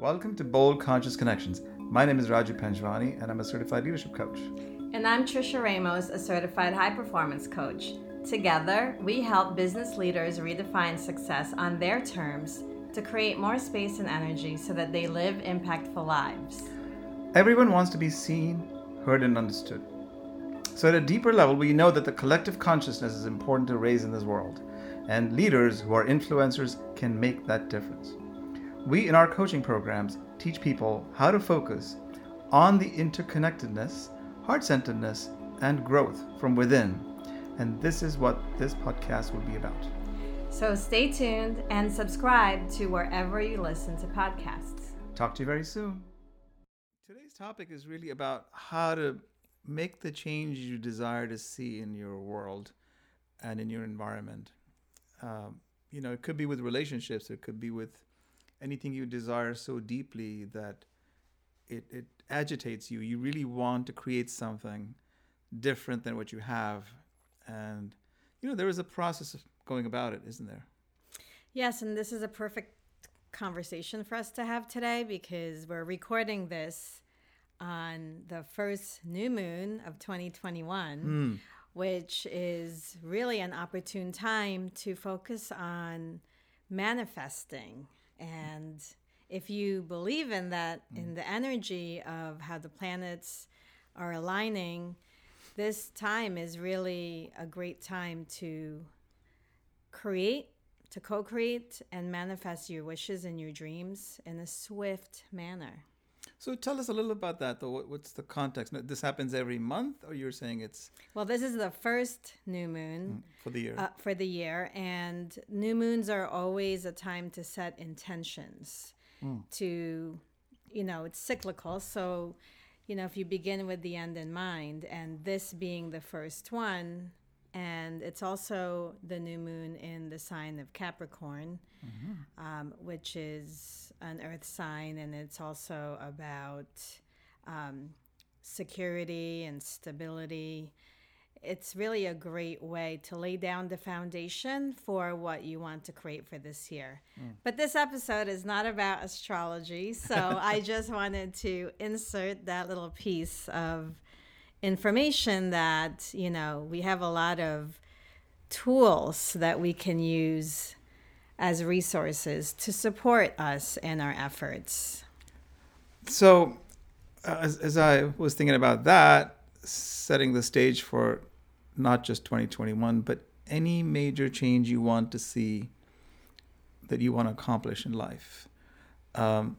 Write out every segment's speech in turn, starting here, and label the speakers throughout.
Speaker 1: Welcome to Bold Conscious Connections. My name is Raju Panjwani and I'm a certified leadership coach.
Speaker 2: And I'm Trisha Ramos, a certified high performance coach. Together, we help business leaders redefine success on their terms to create more space and energy so that they live impactful lives.
Speaker 1: Everyone wants to be seen, heard, and understood. So, at a deeper level, we know that the collective consciousness is important to raise in this world, and leaders who are influencers can make that difference. We, in our coaching programs, teach people how to focus on the interconnectedness, heart centeredness, and growth from within. And this is what this podcast will be about.
Speaker 2: So stay tuned and subscribe to wherever you listen to podcasts.
Speaker 1: Talk to you very soon. Today's topic is really about how to make the change you desire to see in your world and in your environment. Um, you know, it could be with relationships, it could be with anything you desire so deeply that it, it agitates you. You really want to create something different than what you have. And, you know, there is a process of going about it, isn't there?
Speaker 2: Yes, and this is a perfect conversation for us to have today because we're recording this on the first new moon of 2021, mm. which is really an opportune time to focus on manifesting and if you believe in that, mm. in the energy of how the planets are aligning, this time is really a great time to create, to co create, and manifest your wishes and your dreams in a swift manner.
Speaker 1: So tell us a little about that, though. What's the context? This happens every month, or you're saying it's?
Speaker 2: Well, this is the first new moon
Speaker 1: mm, for the year.
Speaker 2: Uh, for the year, and new moons are always a time to set intentions. Mm. To, you know, it's cyclical. So, you know, if you begin with the end in mind, and this being the first one, and it's also the new moon in the sign of Capricorn, mm-hmm. um, which is an earth sign, and it's also about um, security and stability. It's really a great way to lay down the foundation for what you want to create for this year. Mm. But this episode is not about astrology, so I just wanted to insert that little piece of information that, you know, we have a lot of tools that we can use as resources to support us in our efforts.
Speaker 1: So, uh, as, as I was thinking about that, setting the stage for not just 2021, but any major change you want to see that you want to accomplish in life. Um,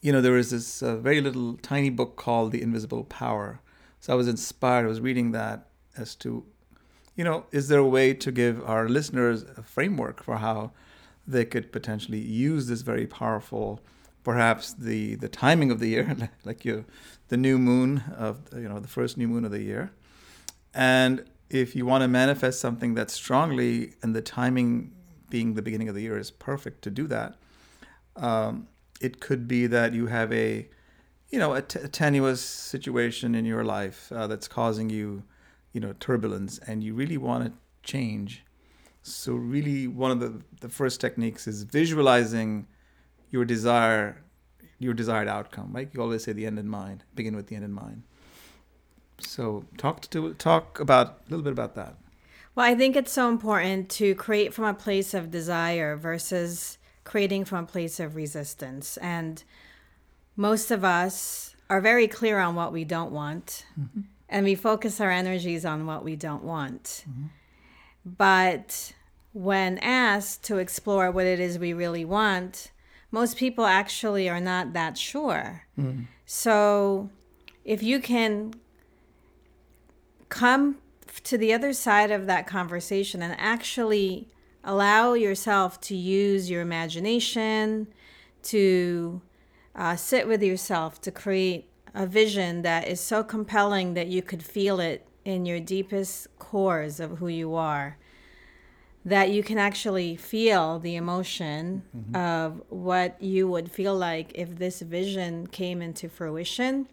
Speaker 1: you know, there was this uh, very little tiny book called The Invisible Power. So I was inspired. I was reading that as to, you know, is there a way to give our listeners a framework for how they could potentially use this very powerful, perhaps the the timing of the year, like you, the new moon of you know the first new moon of the year, and if you want to manifest something that strongly, and the timing being the beginning of the year is perfect to do that. Um, it could be that you have a you know a, t- a tenuous situation in your life uh, that's causing you you know turbulence and you really want to change. So really one of the the first techniques is visualizing your desire your desired outcome right? You always say the end in mind begin with the end in mind. So talk to talk about a little bit about that.
Speaker 2: Well i think it's so important to create from a place of desire versus creating from a place of resistance. And most of us are very clear on what we don't want, mm-hmm. and we focus our energies on what we don't want. Mm-hmm. But when asked to explore what it is we really want, most people actually are not that sure. Mm-hmm. So if you can come to the other side of that conversation and actually allow yourself to use your imagination, to uh, sit with yourself, to create a vision that is so compelling that you could feel it in your deepest cores of who you are. That you can actually feel the emotion mm-hmm. of what you would feel like if this vision came into fruition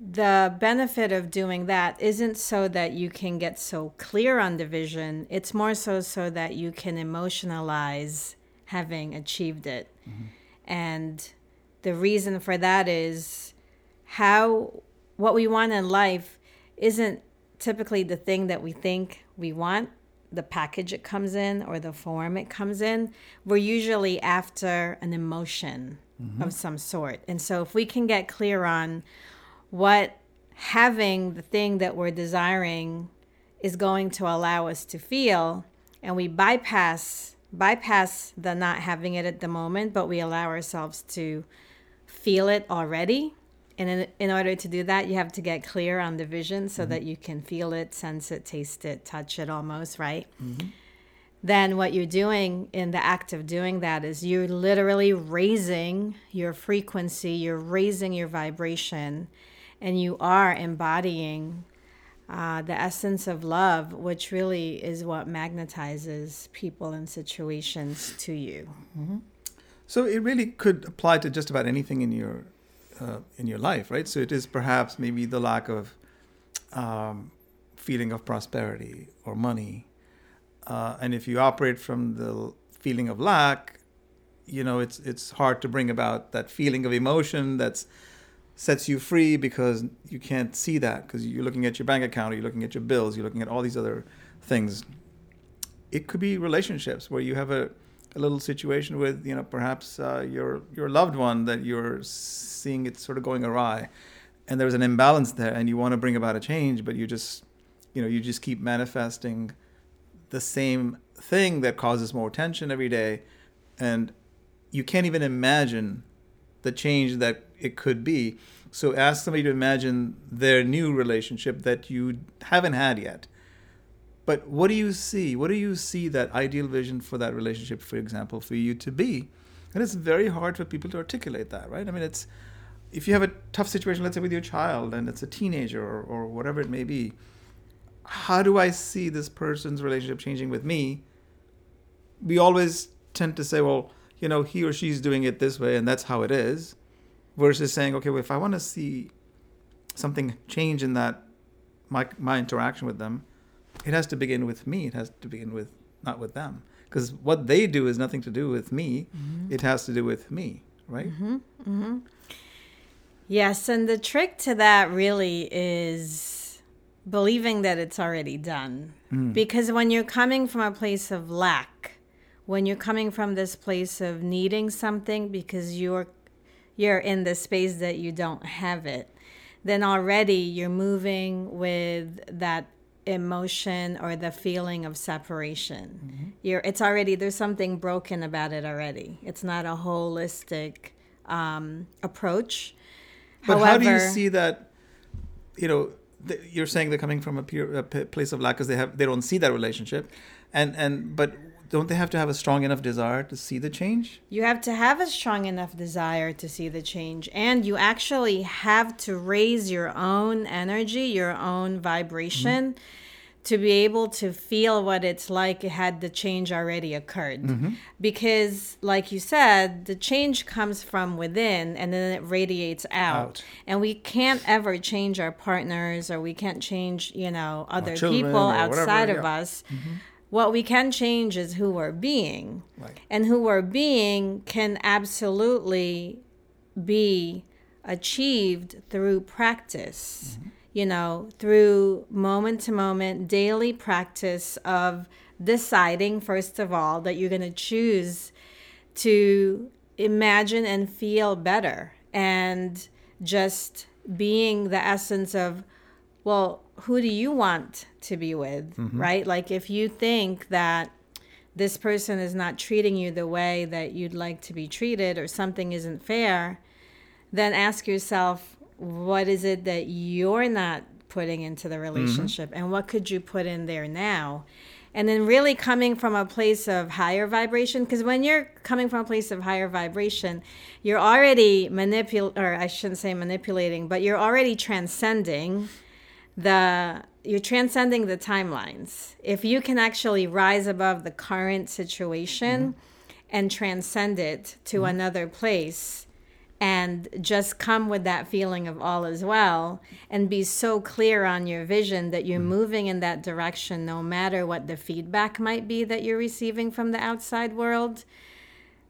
Speaker 2: the benefit of doing that isn't so that you can get so clear on the vision, it's more so so that you can emotionalize having achieved it. Mm-hmm. And the reason for that is how what we want in life isn't typically the thing that we think we want, the package it comes in or the form it comes in. We're usually after an emotion mm-hmm. of some sort. And so if we can get clear on what having the thing that we're desiring is going to allow us to feel. And we bypass bypass the not having it at the moment but we allow ourselves to feel it already. And in, in order to do that you have to get clear on the vision so mm-hmm. that you can feel it sense it taste it touch it almost right? Mm-hmm. Then what you're doing in the act of doing that is you're literally raising your frequency you're raising your vibration and you are embodying uh, the essence of love, which really is what magnetizes people and situations to you.
Speaker 1: So it really could apply to just about anything in your uh, in your life, right? So it is perhaps maybe the lack of um, feeling of prosperity or money, uh, and if you operate from the feeling of lack, you know it's it's hard to bring about that feeling of emotion that's sets you free because you can't see that because you're looking at your bank account or you're looking at your bills you're looking at all these other things. It could be relationships where you have a, a little situation with you know perhaps uh, your your loved one that you're seeing it sort of going awry and there's an imbalance there and you want to bring about a change but you just you know you just keep manifesting the same thing that causes more tension every day and you can't even imagine the change that it could be so ask somebody to imagine their new relationship that you haven't had yet but what do you see? What do you see that ideal vision for that relationship, for example, for you to be? And it's very hard for people to articulate that, right? I mean, it's if you have a tough situation, let's say with your child, and it's a teenager or, or whatever it may be, how do I see this person's relationship changing with me? We always tend to say, well, you know, he or she's doing it this way, and that's how it is, versus saying, okay, well, if I want to see something change in that my my interaction with them, it has to begin with me. It has to begin with not with them. Because what they do is nothing to do with me. It has to do with me, right? Mm-hmm. Mm-hmm.
Speaker 2: Yes, and the trick to that really is believing that it's already done. Because when you're coming from a place of lack, when you're coming from this place of needing something because you're you're in the space that you don't have it, then already you're moving with that emotion or the feeling of separation. You're it's already there's something broken about it already. It's not a holistic um, approach.
Speaker 1: But how do you see that? You know, th- you're saying they're coming from a, pure, a p- place of lack because they have they don't see that relationship, and and but don't they have to have a strong enough desire to see the change?
Speaker 2: You have to have a strong enough desire to see the change, and you actually have to raise your own energy, your own vibration, mm-hmm. to be able to feel what it's like had the change already occurred. Mm-hmm. Because, like you said, the change comes from within and then it radiates out.
Speaker 1: Out.
Speaker 2: And we can't ever change our partners or we can't change, you know, other people
Speaker 1: or whatever,
Speaker 2: outside of
Speaker 1: yeah.
Speaker 2: us. Mm-hmm. What we can change is who we're being.
Speaker 1: Right.
Speaker 2: And who we're being can absolutely be achieved through practice, mm-hmm. you know, through moment to moment, daily practice of deciding, first of all, that you're going to choose to imagine and feel better and just being the essence of well who do you want to be with mm-hmm. right? Like if you think that this person is not treating you the way that you'd like to be treated or something isn't fair then ask yourself what is it that you're not putting into the mm-hmm. relationship and what could you put in there now? And then really coming from a place of higher vibration because when you're coming from a place of higher vibration you're already manipul or i shouldn't say manipulating but you're already transcending the you're transcending the timelines. If you can actually rise above the current situation mm-hmm. and transcend it to mm-hmm. another place and just come with that feeling of all is well and be so clear on your vision that you're mm-hmm. moving in that direction no matter what the feedback might be that you're receiving from the outside world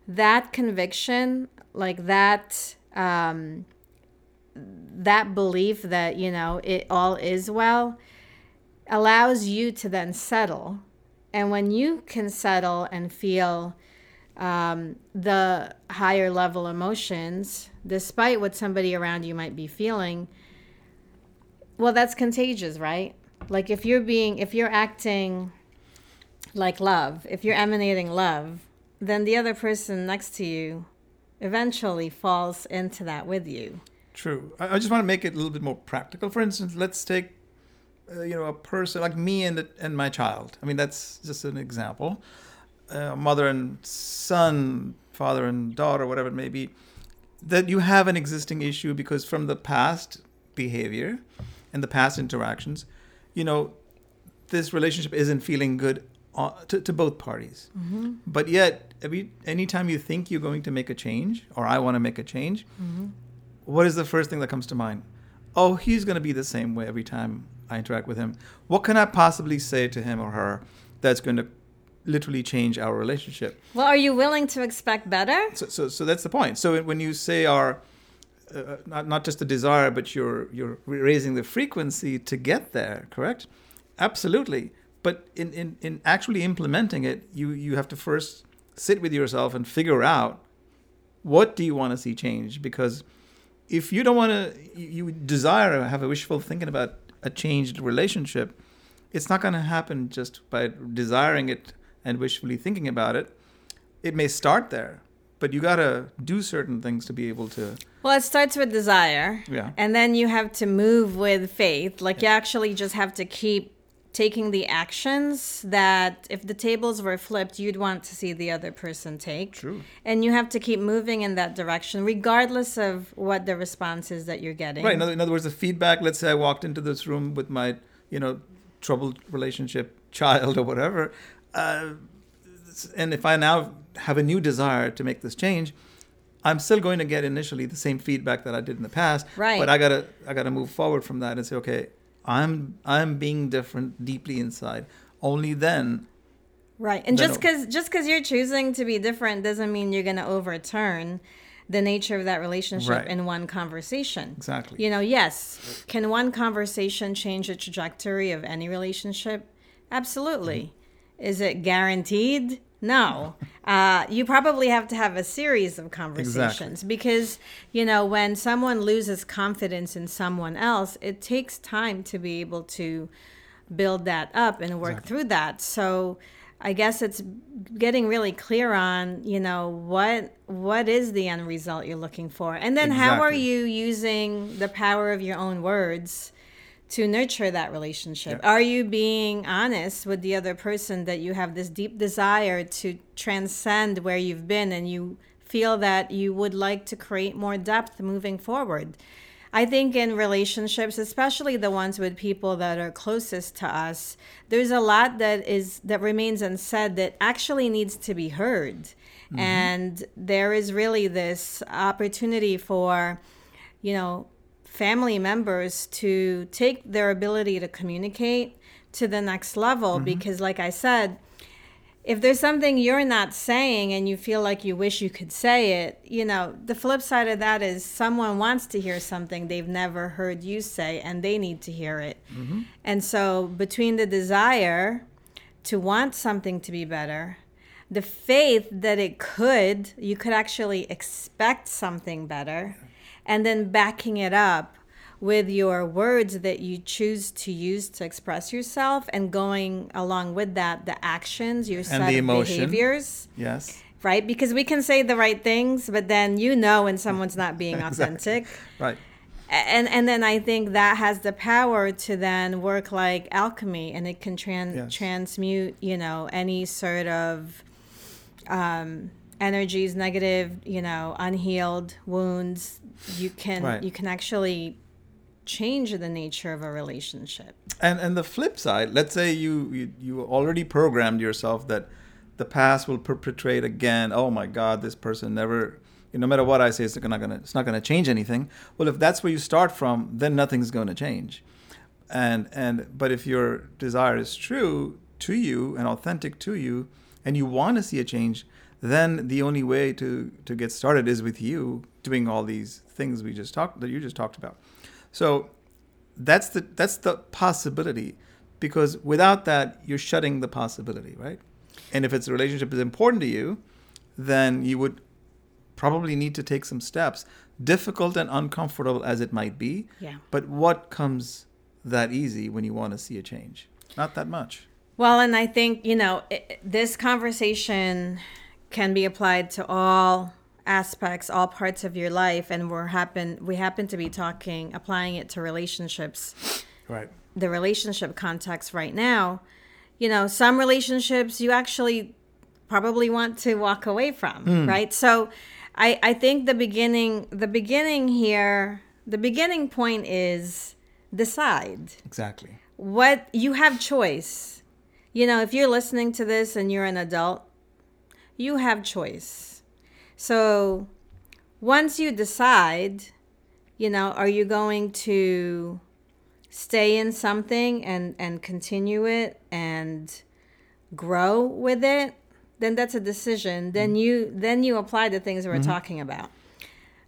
Speaker 2: that conviction, like that, um, that belief that you know it all is well, allows you to then settle. And when you can settle and feel um, the higher level emotions, despite what somebody around you might be feeling, well, that's contagious, right? Like if you're being, if you're acting like love, if you're emanating love, then the other person next to you eventually falls into that with you.
Speaker 1: True. I, I just want to make it a little bit more practical. For instance, let's take, uh, you know, a person like me and and my child. I mean, that's just an example. Uh, mother and son, father and daughter, whatever it may be, that you have an existing issue because from the past behavior and the past interactions, you know, this relationship isn't feeling good uh, to, to both parties. Mm-hmm. But yet, every anytime you think you're going to make a change, or I want to make a change, mm-hmm. What is the first thing that comes to mind? Oh, he's going to be the same way every time I interact with him. What can I possibly say to him or her that's going to literally change our relationship?
Speaker 2: Well, are you willing to expect better?
Speaker 1: So, so, so that's the point. So when you say our uh, not not just the desire, but you're you're raising the frequency to get there, correct? Absolutely but in, in, in actually implementing it, you, you have to first sit with yourself and figure out what do you want to see change? Because if you don't want to, you, desire or have a wishful thinking about a changed relationship, it's not going to happen just by desiring it and wishfully thinking about it. It may start there, but you got to do certain things to be able to.
Speaker 2: Well, it starts with desire.
Speaker 1: Yeah.
Speaker 2: And then you have to move with faith. Like you actually just have to keep taking the actions that if the tables were flipped you'd want to see the other person take.
Speaker 1: True.
Speaker 2: and you have to keep moving in that direction regardless of what the response is that you're getting.
Speaker 1: Right. In other, in other words the feedback let's say i walked into this room with my you know troubled relationship child or whatever uh, and if i now have a new desire to make this change i'm still going to get initially the same feedback that i did in the past.
Speaker 2: Right.
Speaker 1: But i gotta i gotta move forward from that and say okay I'm I'm being different deeply inside. Only then.
Speaker 2: Right, and just because just because you're choosing to be different doesn't mean you're going to overturn the nature of that relationship right. in one conversation.
Speaker 1: Exactly.
Speaker 2: You know, yes, can one conversation change the trajectory of any relationship? Absolutely. Mm-hmm. Is it guaranteed? No. Uh, you probably have to have a series of conversations
Speaker 1: exactly.
Speaker 2: because, you know, when someone loses confidence in someone else, it takes time to be able to build that up and work exactly. through that. So, I guess it's getting really clear on, you know, what what is the end result you're looking for. And then exactly. how are you using the power of your own words to nurture that relationship? Yeah. Are you being honest with the other person that you have this deep desire to transcend where you've been and you feel that you would like to create more depth moving forward? I think in relationships, especially the ones with people that are closest to us, there's a lot that is that remains unsaid that actually needs to be heard. Mm-hmm. And there is really this opportunity for, you know, family members to take their ability to communicate to the next level mm-hmm. because like I said, if there's something you're not saying and you feel like you wish you could say it, you know, the flip side of that is someone wants to hear something they've never heard you say and they need to hear it. Mm-hmm. And so, between the desire to want something to be better, the faith that it could, you could actually expect something better, and then backing it up with your words that you choose to use to express yourself and going along with that the actions your set of emotion. behaviors
Speaker 1: yes
Speaker 2: right because we can say the right things but then you know when someone's not being authentic
Speaker 1: exactly. right
Speaker 2: and and then I think that has the power to then work like alchemy, and it can tran- yes. transmute, you know, any sort of um, energies, negative, you know, unhealed wounds, you can right. you can actually change the nature of a relationship.
Speaker 1: And and the flip side, let's say you you, you already programmed yourself that the past will perpetrate again. Oh my God, this person never. No matter what I say, it's not gonna it's not gonna change anything. Well, if that's where you start from, then nothing's going to change. And and but if your desire is true to you and authentic to you, and you want to see a change, then the only way to to get started is with you doing all these things we just talked that you just talked about. So that's the that's the possibility because without that you're shutting the possibility, right? And if it's a relationship is important to you, then you would probably need to take some steps, difficult and uncomfortable as it might be.
Speaker 2: Yeah.
Speaker 1: But what comes that easy when you want to see a change? Not that much.
Speaker 2: Well, and I think, you know, it, this conversation can be applied to all aspects, all parts of your life and we're happen we happen to be talking applying it to relationships.
Speaker 1: Right.
Speaker 2: The relationship context right now. You know, some relationships you actually probably want to walk away from, hmm. right? So I I think the beginning the beginning here, the beginning point is decide
Speaker 1: Exactly.
Speaker 2: what you have choice. You know, if you're listening to this and you're an adult, you have choice. So once you decide, you know, are you going to stay in something and and continue it and grow with it, then that's a decision. Then mm-hmm. you then you apply the things we're mm-hmm. talking about.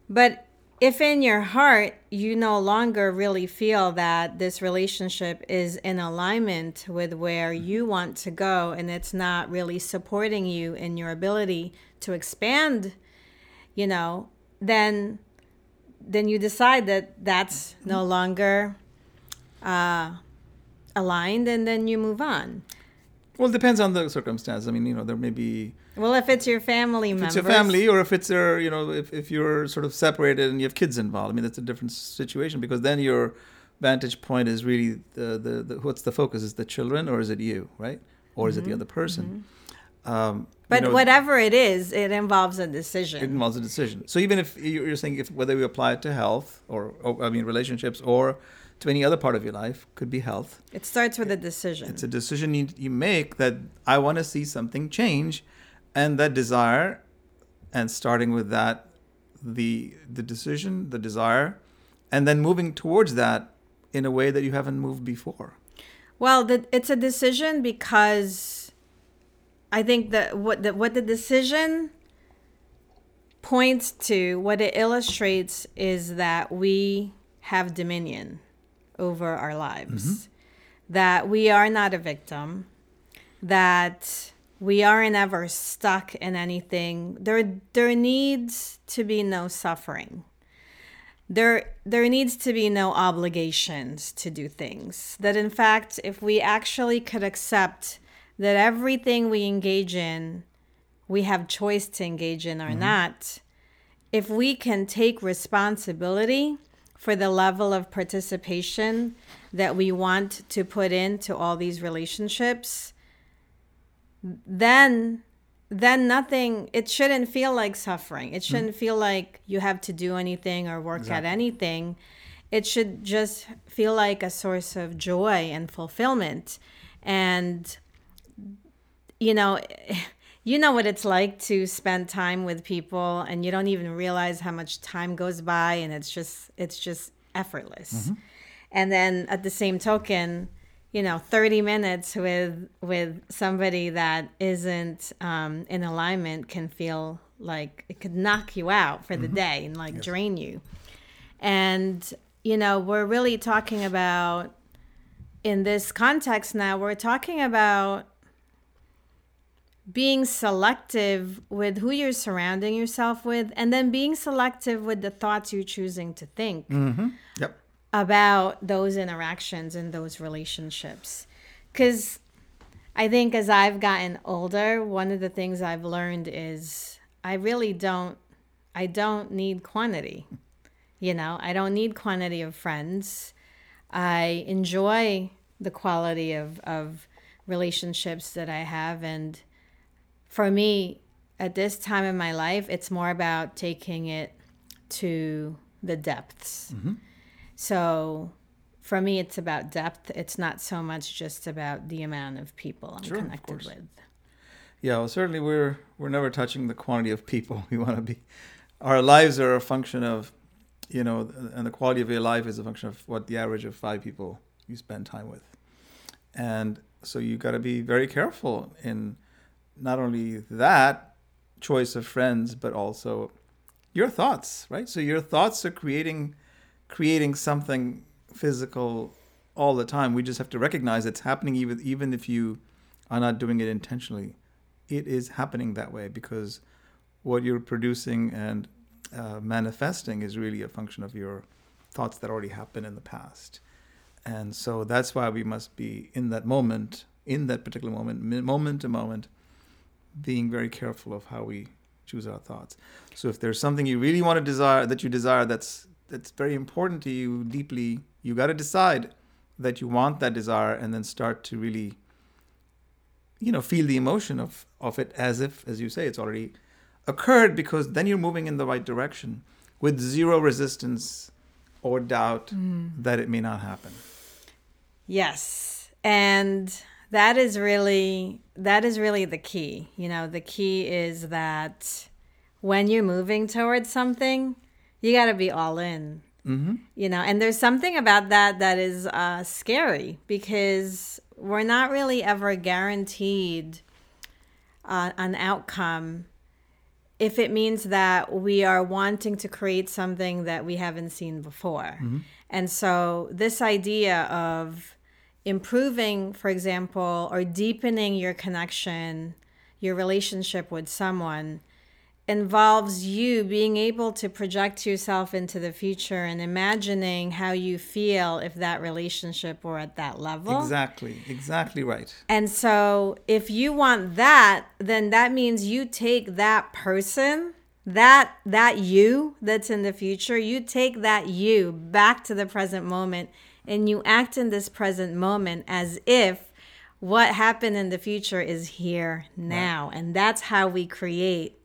Speaker 2: But if in your heart you no longer really feel that this relationship is in alignment with where you want to go and it's not really supporting you in your ability to expand, you know, then then you decide that that's no longer uh, aligned and then you move on.
Speaker 1: Well, it depends on the circumstance. I mean, you know, there may be
Speaker 2: Well, if it's your family
Speaker 1: if
Speaker 2: members,
Speaker 1: it's your family or if it's your, you know, if, if you're sort of separated and you have kids involved. I mean, that's a different situation because then your vantage point is really the, the, the what's the focus? Is the children or is it you, right? Or is it the other person? Um, you
Speaker 2: but
Speaker 1: know,
Speaker 2: whatever it is, it involves a decision.
Speaker 1: it involves a decision. So even if you're you're saying if whether we apply it to health or, or I mean relationships or to any other part of your life, could be health.
Speaker 2: It starts with a decision.
Speaker 1: It's a decision you, you make that I want to see something change, and that desire, and starting with that, the the decision, the desire, and then moving towards that in a way that you haven't moved before.
Speaker 2: well, the, it's a decision because I think that what the, what the decision points to, what it illustrates, is that we have dominion over our lives, mm-hmm. that we are not a victim, that we aren't ever stuck in anything. There, there needs to be no suffering. there there needs to be no obligations to do things that in fact if we actually could accept that everything we engage in we have choice to engage in or mm-hmm. not if we can take responsibility for the level of participation that we want to put into all these relationships then then nothing it shouldn't feel like suffering. It hmm. shouldn't feel like you have to do anything or work at anything. It should just feel like a source of joy and fulfillment. And you know you know what it's like to spend time with people and you don't even realize how much time goes by and it's just it's just effortless. Mm-hmm. And then at the same token you know 30 minutes with with somebody that isn't um, in alignment can feel like it could knock you out for the day and like drain you and you know we're really talking about in this context now we're talking about being selective with who you're surrounding yourself with and then being selective with the thoughts you're choosing to think mm-hmm.
Speaker 1: Yep.
Speaker 2: About those interactions and those relationships. Because I think as I've gotten older, one of the things I've learned is I really don't, I don't need quantity. You know, I don't need quantity of friends. I enjoy the quality of, of relationships that I have. And for me, at this time in my life, it's more about taking it to the depths. Mm-hmm. So for me, it's about depth. It's not so much just about the amount of people I'm
Speaker 1: Sure,
Speaker 2: connected with.
Speaker 1: Yeah, well, certainly we're we're never touching the quantity of people we want to be. Our lives are a function of, you know, and the quality of your life is a function of what the average of five people you spend time with, and so you've got to be very careful in not only that, choice of friends, but also your thoughts, right? So your thoughts are creating creating something physical all the time. We just have to recognize it's happening even even if you are not doing it intentionally. It is happening that way because what you're producing and uh, manifesting is really a function of your thoughts that already happened in the past. And so that's why we must be in that moment, in that particular moment, moment to moment, being very careful of how we choose our thoughts. So if there's something you really want to desire that you desire that's that's very important to you deeply, you got to decide that you want that desire and then start to really you know feel the emotion of of it as if as you say it's already occurred because then you're moving in the right direction with zero resistance or doubt mm. that it may not happen.
Speaker 2: Yes. And that is really that is really the key. You know, the key is that when you're moving towards something, you got to be all in. Mm-hmm. You know, and there's something about that that is uh, scary because we're not really ever guaranteed uh, an outcome if it means that we are wanting to create something that we haven't seen before. Mm-hmm. And so, this idea of improving, for example, or deepening your connection, your relationship with someone involves you being able to project yourself into the future and imagining how you feel if that relationship were at that level.
Speaker 1: Exactly, exactly right.
Speaker 2: And so, if you want that, then that means you take that person that that you that's in the future you take that you back to the present moment and you act in this present moment as if what happened in the future is here now right. and that's how we create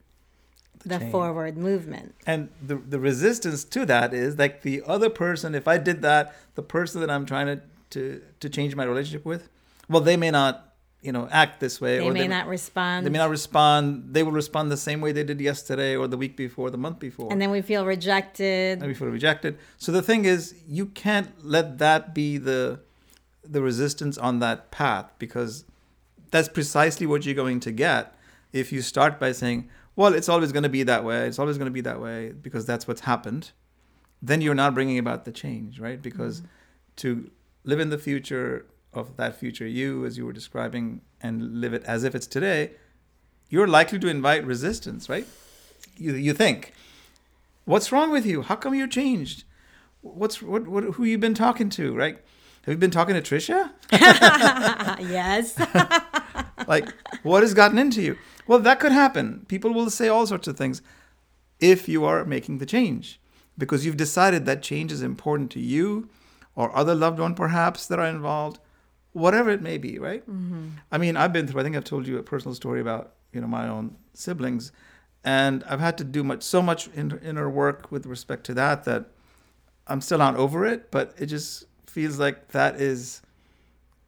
Speaker 2: the, the forward movement.
Speaker 1: And the the resistance to that is like the other person if i did that the person that i'm trying to to to change my relationship with well they may not you know act this way
Speaker 2: they or may they not respond.
Speaker 1: they may not respond. They will respond the same way they did yesterday or the week before the month before.
Speaker 2: And then we feel rejected.
Speaker 1: And we feel rejected. So the thing is you can't let that be the the resistance on that path because that's precisely what you're going to get if you start by saying well it's always going to be that way it's always going to be that way because that's what's happened then you're not bringing about the change right because mm-hmm. to live in the future of that future you, as you were describing, and live it as if it's today, you're likely to invite resistance, right? You, you think, what's wrong with you? How come you changed? What's what, what who you been talking to, right? Have you been talking to Trisha?
Speaker 2: yes.
Speaker 1: like, what has gotten into you? Well, that could happen. People will say all sorts of things if you are making the change because you've decided that change is important to you or other loved one perhaps that are involved whatever it may be, right? Mm-hmm. I mean, I've been through. I think I've told you a personal story about you know my own siblings, and I've had to do much so much inner work with respect to that that I'm still not over it. But it just feels like that is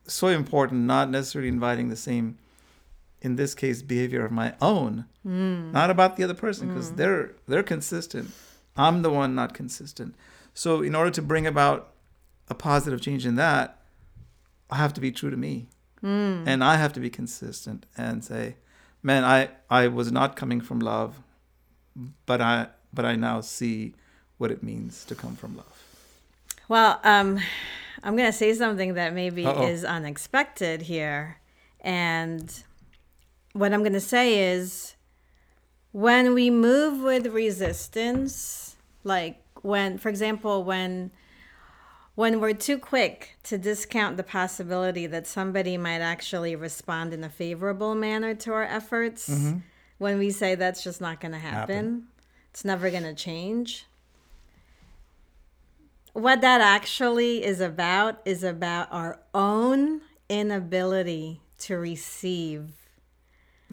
Speaker 1: so important. Not necessarily inviting the same, in this case, behavior of my own, mm. not about the other person because mm. they're they're consistent. I'm the one not consistent. So in order to bring about a positive change in that I have to be true to me. Mm. And I have to be consistent and say, man, I, I was not coming from love, but I but I now see what it means to come from love.
Speaker 2: Well, um, I'm gonna say something that maybe Uh-oh. is unexpected here. And what I'm gonna say is when we move with resistance, like when for example, when when we're too quick to discount the possibility that somebody might actually respond in a favorable manner to our efforts, mm-hmm. when we say that's just not going to happen, happen, it's never going to change. What that actually is about is about our own inability to receive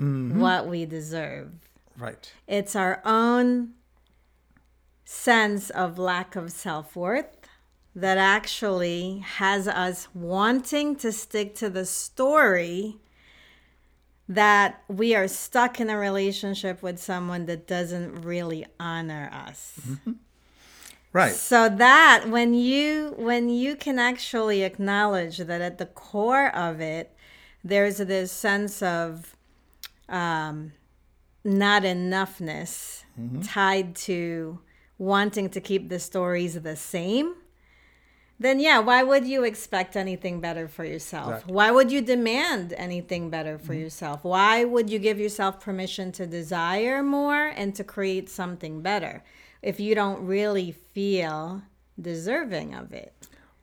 Speaker 2: mm-hmm. what we deserve.
Speaker 1: Right.
Speaker 2: It's our own sense of lack of self worth that actually has us wanting to stick to the story that we are stuck in a relationship with someone that doesn't really honor us. Mm-hmm.
Speaker 1: Right.
Speaker 2: So that when you when you can actually acknowledge that at the core of it there's this sense of um not enoughness tied to wanting to keep the stories the same, then yeah, why would you expect anything better for yourself?
Speaker 1: Exactly.
Speaker 2: Why would you demand anything better for yourself? Why would you give yourself permission to desire more and to create something better if you don't really feel deserving of it?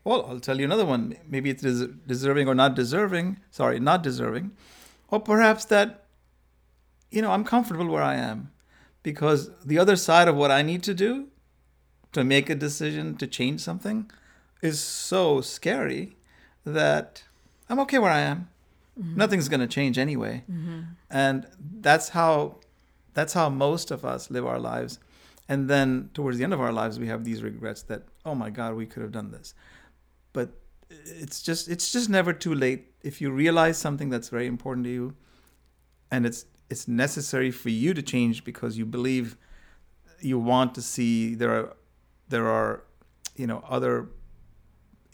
Speaker 1: Well, I'll tell you another one. Maybe it's des- deserving or not deserving. Sorry, not deserving. Or perhaps that, you know, I'm comfortable where I am because the other side of what I need to do to make a decision to change something is so scary that I'm okay where I am. Mm-hmm. Nothing's going to change anyway. Mm-hmm. And that's how that's how most of us live our lives. And then towards the end of our lives we have these regrets that oh my god, we could have done this but it's just it's just never too late if you realize something that's very important to you and it's it's necessary for you to change because you believe you want to see there are there are you know other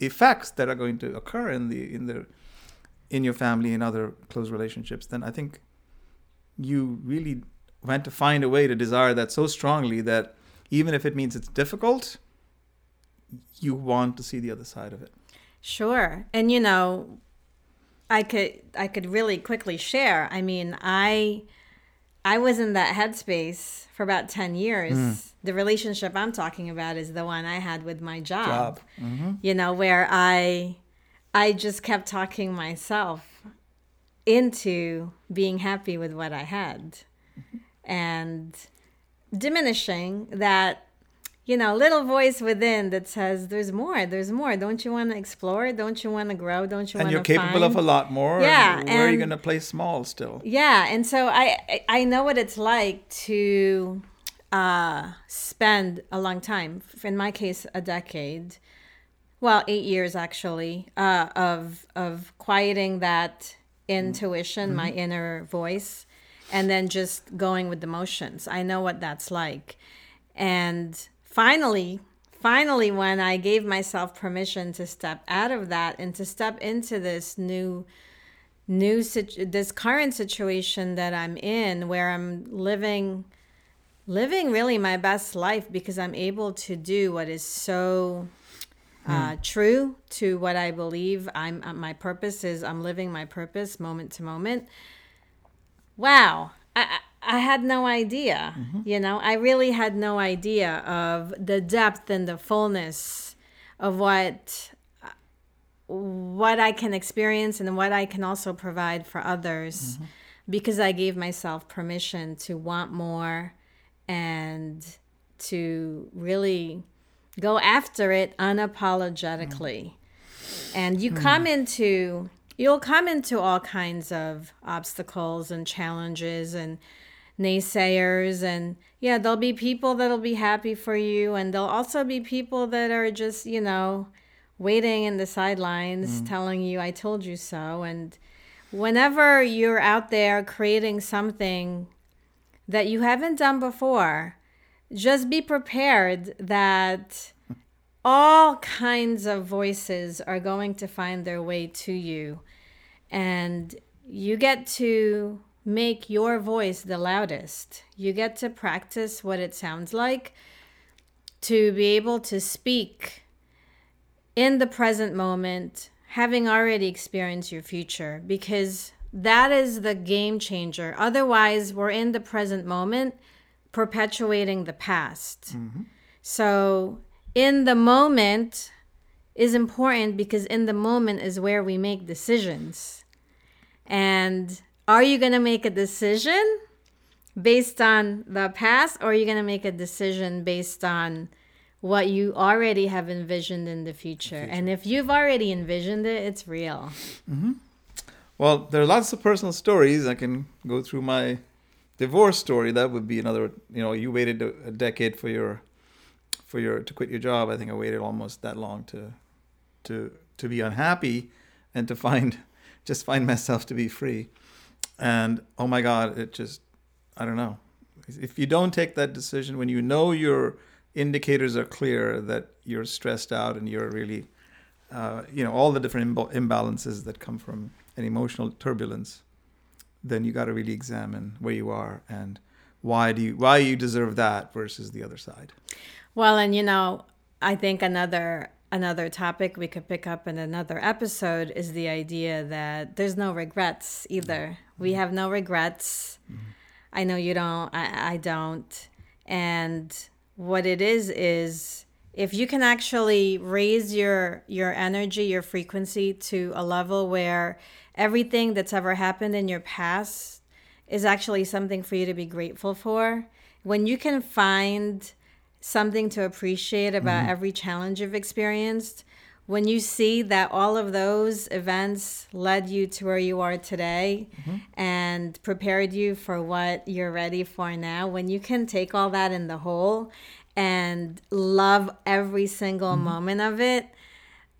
Speaker 1: effects that are going to occur in the in the in your family and other close relationships then i think you really want to find a way to desire that so strongly that even if it means it's difficult you want to see the other side of it
Speaker 2: Sure. And you know, I could I could really quickly share. I mean, I I was in that headspace for about 10 years. Hmm. The relationship I'm talking about is the one I had with my job.
Speaker 1: job mm-hmm.
Speaker 2: You know, where I I just kept talking myself into being happy with what I had mm-hmm. and diminishing that you know, little voice within that says, "There's more. There's more. Don't you want to explore? Don't you want to grow? Don't you want to?"
Speaker 1: and you're capable
Speaker 2: find?
Speaker 1: of a lot more
Speaker 2: Yeah,
Speaker 1: and where are you
Speaker 2: and-
Speaker 1: going to play small still
Speaker 2: Yeah, and so I I- know what it's like to uh, spend a long time. In my case, a decade. Well, eight years actually uh, of of quieting that intuition, my inner voice, and then just going with the motions. I know what that's like, and finally. Finally, when I gave myself permission to step out of that and to step into this new new situ- this current situation that I'm in where I'm living living really my best life because I'm able to do what is so uh, true to what I believe I'm uh, my purpose is. I'm living my purpose moment to moment. Wow. I, I had no idea mm-hmm. you know? I really had no idea of the depth and the fullness of what what I can experience and what I can also provide for others mm-hmm. because I gave myself permission to want more and to really go after it unapologetically. Mm-hmm. And you hmm. come into you'll come into all kinds of obstacles and challenges and naysayers. And yeah, there'll be people that'll be happy for you. And there'll also be people that are just, you know, waiting in the sidelines mm. telling you I told you so. And whenever you're out there creating something that you haven't done before, just be prepared that all kinds of voices are going to find their way to you. And you get to make your voice the loudest. You get to practice what it sounds like to be able to speak in the present moment, having already experienced your future, because that is the game changer. Otherwise, we're in the present moment, perpetuating the past. Mm-hmm. So, in the moment is important because in the moment is where we make decisions. And are you going to make a decision based on the past or are you going to make a decision based on what you already have envisioned in the future? And if you've already envisioned it, it's real. Mm-hmm.
Speaker 1: Well, there are lots of personal stories. I can go through my divorce story. That would be another. You know, you waited a, a decade for your for your to quit your job. I think I waited almost that long to to to be unhappy and to find just find myself to be free. And oh my God, it just I don't know. If you don't take that decision when you know your indicators are clear that you're stressed out and you're really uh, you know all the different imba- imbalances that come from an emotional turbulence, then you got to really examine where you are and why do you why you deserve that versus the other side.
Speaker 2: Well, and you know, I think another another topic we could pick up in another episode is the idea that there's no regrets either. Mm-hmm. We have no regrets. Mm-hmm. I know you don't. I, I don't. And what it is is if you can actually raise your your energy, your frequency to a level where everything that's ever happened in your past is actually something for you to be grateful for. When you can find something to appreciate about mm-hmm. every challenge you've experienced, when you see that all of those events led you to where you are today mm-hmm. and prepared you for what you're ready for now, when you can take all that in the whole and love every single mm-hmm. moment of it,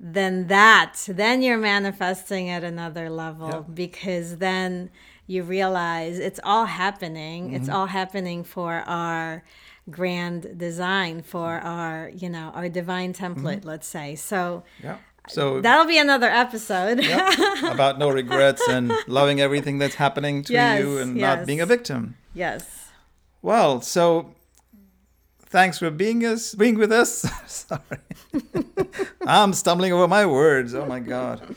Speaker 2: then that, then you're manifesting at another level yep. because then you realize it's all happening. Mm-hmm. It's all happening for our grand design, for our, you know, our divine template, mm-hmm. let's say. So,
Speaker 1: yeah. So
Speaker 2: that'll be another episode
Speaker 1: yep, about no regrets and loving everything that's happening to yes, you and yes. not being a victim.
Speaker 2: Yes.
Speaker 1: Well, so thanks for being us being with us. Sorry. I'm stumbling over my words. Oh my god.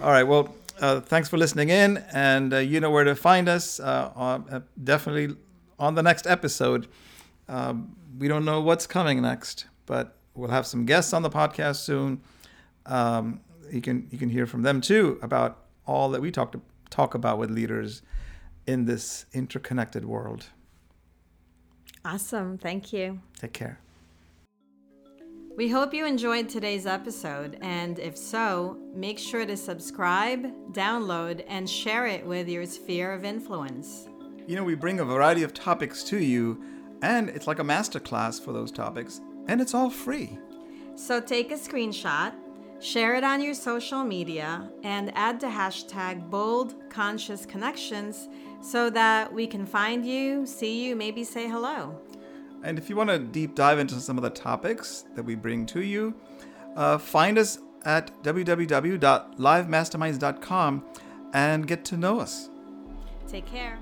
Speaker 1: All right. Well, uh, thanks for listening in, and uh, you know where to find us. Uh, on, uh, definitely on the next episode. Um, we don't know what's coming next, but we'll have some guests on the podcast soon. Um, you can you can hear from them too about all that we talk to, talk about with leaders in this interconnected world.
Speaker 2: Awesome. Thank you.
Speaker 1: Take care.
Speaker 2: We hope you enjoyed today's episode, and if so, make sure to subscribe, download, and share it with your sphere of influence.
Speaker 1: You know, we bring a variety of topics to you, and it's like a masterclass for those topics, and it's all free.
Speaker 2: So take a screenshot, share it on your social media, and add the hashtag bold conscious connections so that we can find you, see you, maybe say hello.
Speaker 1: And if you want to deep dive into some of the topics that we bring to you, uh, find us at www.livemasterminds.com and get to know us.
Speaker 2: Take care.